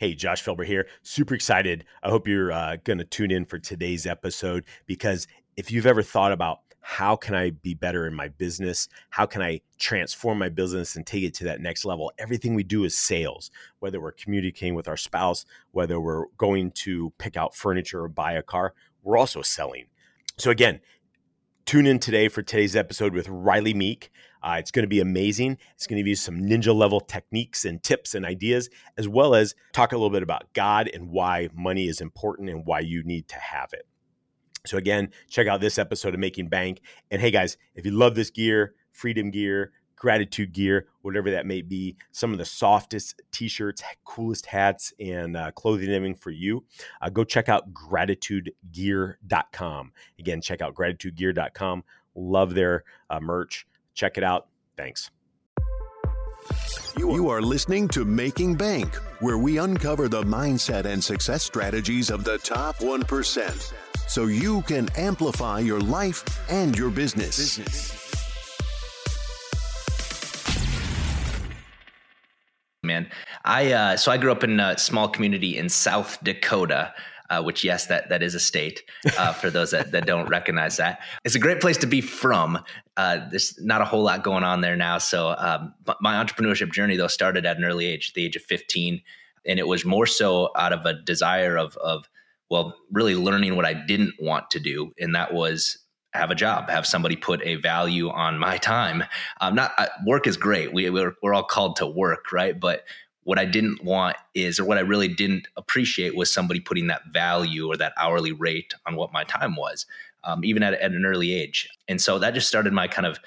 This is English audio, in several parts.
Hey, Josh Felber here. Super excited. I hope you're uh, going to tune in for today's episode because if you've ever thought about how can I be better in my business? How can I transform my business and take it to that next level? Everything we do is sales, whether we're communicating with our spouse, whether we're going to pick out furniture or buy a car, we're also selling. So, again, tune in today for today's episode with Rylee Meek. Uh, it's going to be amazing. It's going to give you some ninja level techniques and tips and ideas, as well as talk a little bit about God and why money is important and why you need to have it. So, again, check out this episode of Making Bank. And hey, guys, if you love this gear, freedom gear, gratitude gear, whatever that may be, some of the softest t shirts, coolest hats, and uh, clothing everything for you, uh, go check out gratitudegear.com. Again, check out gratitudegear.com. Love their uh, merch. Check it out. Thanks. You are listening to Making Bank, where we uncover the mindset and success strategies of the top 1% so you can amplify your life and your business. business. Man, I uh, so I grew up in a small community in South Dakota, uh, which yes, that that is a state. Uh, for those that, that don't recognize that, it's a great place to be from. Uh, there's not a whole lot going on there now. So um, my entrepreneurship journey though started at an early age, the age of 15, and it was more so out of a desire of of well, really learning what I didn't want to do, and that was have a job, have somebody put a value on my time. Um, not uh, work is great. We we're, we're all called to work, right? But what I didn't want is, or what I really didn't appreciate was somebody putting that value or that hourly rate on what my time was, um, even at, at, an early age. And so that just started my kind of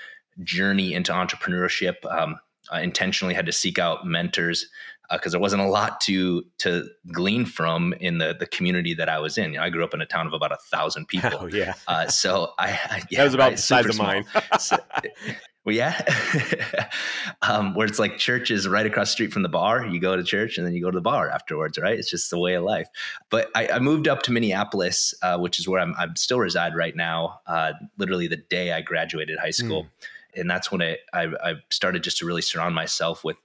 journey into entrepreneurship. Um, I intentionally had to seek out mentors because uh, there wasn't a lot to to glean from in the the community that I was in. You know, I grew up in a town of about a thousand people. Oh yeah. Uh, so I, I yeah, that was about right, the size of mine. so, well, yeah, um, where it's like church is right across the street from the bar. You go to church and then you go to the bar afterwards, right? It's just the way of life. But I, I moved up to Minneapolis, uh, which is where I'm, I'm still reside right now. Uh, literally the day I graduated high school. Mm and that's when I, I, I started just to really surround myself with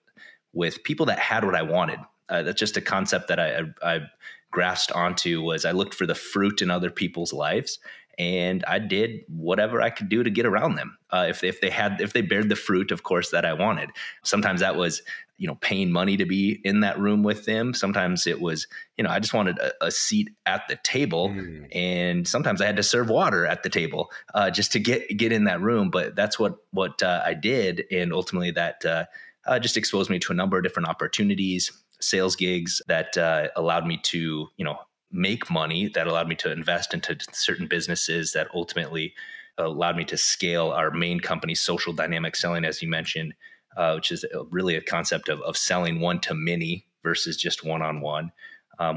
with people that had what I wanted. Uh, that's just a concept that I, I, I grasped onto was I looked for the fruit in other people's lives and I did whatever I could do to get around them. Uh, if if they had if they bared the fruit, of course, that I wanted. Sometimes that was you know paying money to be in that room with them. Sometimes it was you know I just wanted a, a seat at the table, mm. and sometimes I had to serve water at the table uh, just to get get in that room. But that's what what uh, I did, and ultimately that uh, uh, just exposed me to a number of different opportunities, sales gigs that uh, allowed me to, you know, make money, that allowed me to invest into certain businesses that ultimately allowed me to scale our main company, Social Dynamic Selling, as you mentioned, uh, which is really a concept of, of selling one to many versus just one on one.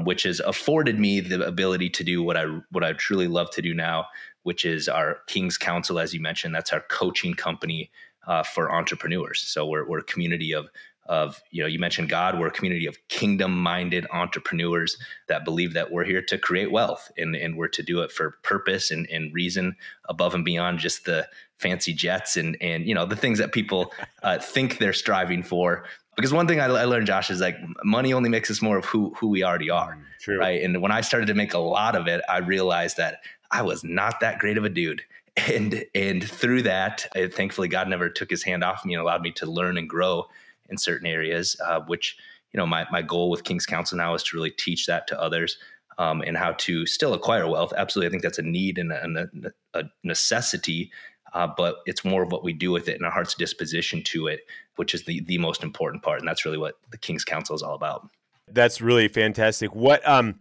Which has afforded me the ability to do what I what I truly love to do now, which is our King's Council, as you mentioned. That's our coaching company uh, for entrepreneurs. So we're, we're a community of of you know you mentioned God. We're a community of kingdom minded entrepreneurs that believe that we're here to create wealth and and we're to do it for purpose and, and reason above and beyond just the fancy jets and and you know the things that people uh, think they're striving for. Because one thing I, I, learned, Josh, is like money only makes us more of who who we already are, mm, True. right? And when I started to make a lot of it, I realized that I was not that great of a dude and and through that, thankfully, God never took His hand off me and allowed me to learn and grow in certain areas. Uh, which you know, my my goal with King's Council now is to really teach that to others. Um, and how to still acquire wealth. Absolutely, I think that's a need and a, a necessity, uh, but it's more of what we do with it and our heart's disposition to it, which is the the most important part. And that's really what the King's Council is all about. That's really fantastic. What um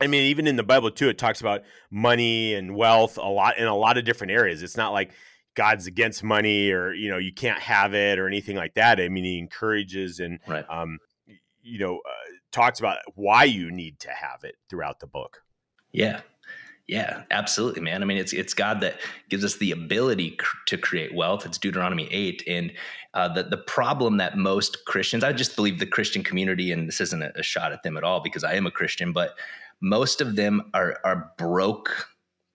I mean, even in the Bible too, it talks about money and wealth a lot in a lot of different areas. It's not like God's against money or you know you can't have it or anything like that. I mean, He encourages and right. um, you know uh, talks about why you need to have it throughout the book. Yeah, yeah, absolutely, man. I mean, it's it's God that gives us the ability cr- to create wealth. It's Deuteronomy eight, and uh, the the problem that most Christians, I just believe the Christian community, and this isn't a, a shot at them at all because I am a Christian, but most of them are are broke,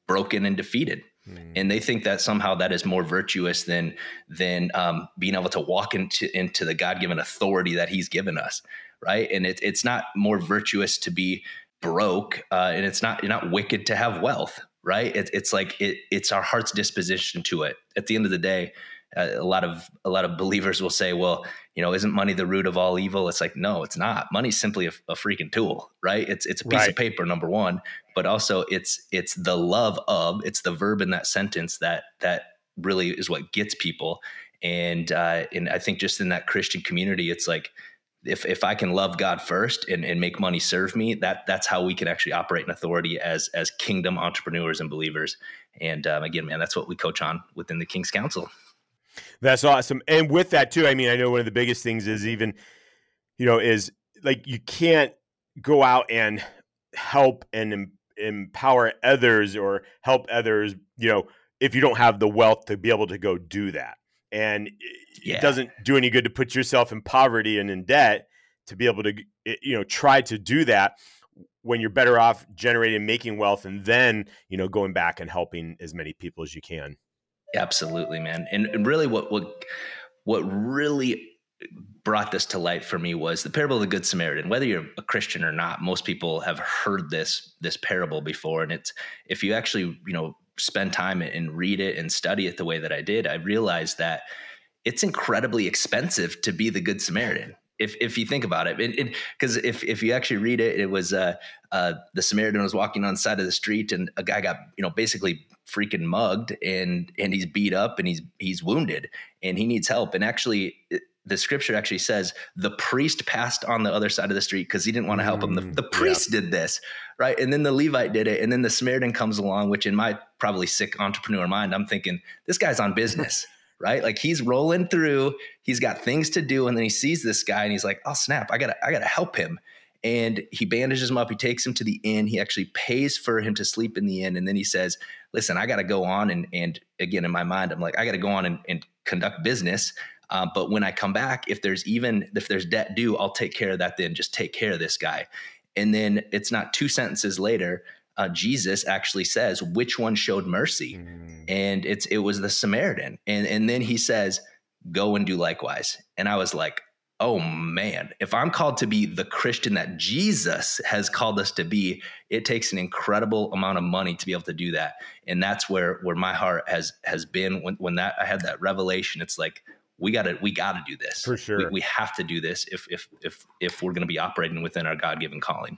broken and defeated. Mm. And they think that somehow that is more virtuous than than um, being able to walk into into the God given authority that He's given us, right? And it, it's not more virtuous to be broke, uh, and it's not you're not wicked to have wealth, right? It, it's like it, it's our heart's disposition to it. At the end of the day, a lot of a lot of believers will say, "Well, you know, isn't money the root of all evil?" It's like, no, it's not. Money's simply a, a freaking tool, right? It's it's a piece right. of paper, number one, but also it's it's the love of, it's the verb in that sentence that that really is what gets people. And uh, and I think just in that Christian community, it's like if if I can love God first and, and make money serve me, that that's how we can actually operate in authority as as kingdom entrepreneurs and believers. And um, again, man, that's what we coach on within the King's Council. That's awesome. And with that too, I mean, I know one of the biggest things is even, you know, is like you can't go out and help and em- empower others or help others, you know, if you don't have the wealth to be able to go do that. And yeah. it doesn't do any good to put yourself in poverty and in debt to be able to, you know, try to do that when you're better off generating making wealth and then, you know, going back and helping as many people as you can. Absolutely, man. And, really what what what really brought this to light for me was the parable of the good samaritan. Whether you're a christian or not most people have heard this this parable before. And it's if you actually you know spend time and read it and study it the way that i did i realized that it's incredibly expensive to be the good samaritan if if you think about it because if if you actually read it it was uh, uh, the samaritan was walking on the side of the street and a guy got you know basically freaking mugged and and he's beat up and he's he's wounded and he needs help and actually the scripture actually says the priest passed on the other side of the street because he didn't want to help him. The, mm, the priest yeah. did this, right? And then the Levite did it. And then the Samaritan comes along, which in my probably sick entrepreneur mind, I'm thinking, this guy's on business, right? Like he's rolling through, he's got things to do. And then he sees this guy and he's like, oh, snap, I gotta, I gotta help him and he bandages him up. He takes him to the inn. He actually pays for him to sleep in the inn. And then he says, listen, I got to go on. And, and again, in my mind, I'm like, I got to go on and, and conduct business. Uh, but when I come back, if there's even, if there's debt due, I'll take care of that then. Just take care of this guy. And then it's not two sentences later, uh, Jesus actually says, which one showed mercy? Mm. And it's, it was the Samaritan. And, and then he says, go and do likewise. And I was like, oh man, if I'm called to be the Christian that Jesus has called us to be, it takes an incredible amount of money to be able to do that. And that's where where my heart has has been when when that I had that revelation. It's like we gotta we gotta do this for sure. We, we have to do this if if if if we're going to be operating within our God given calling.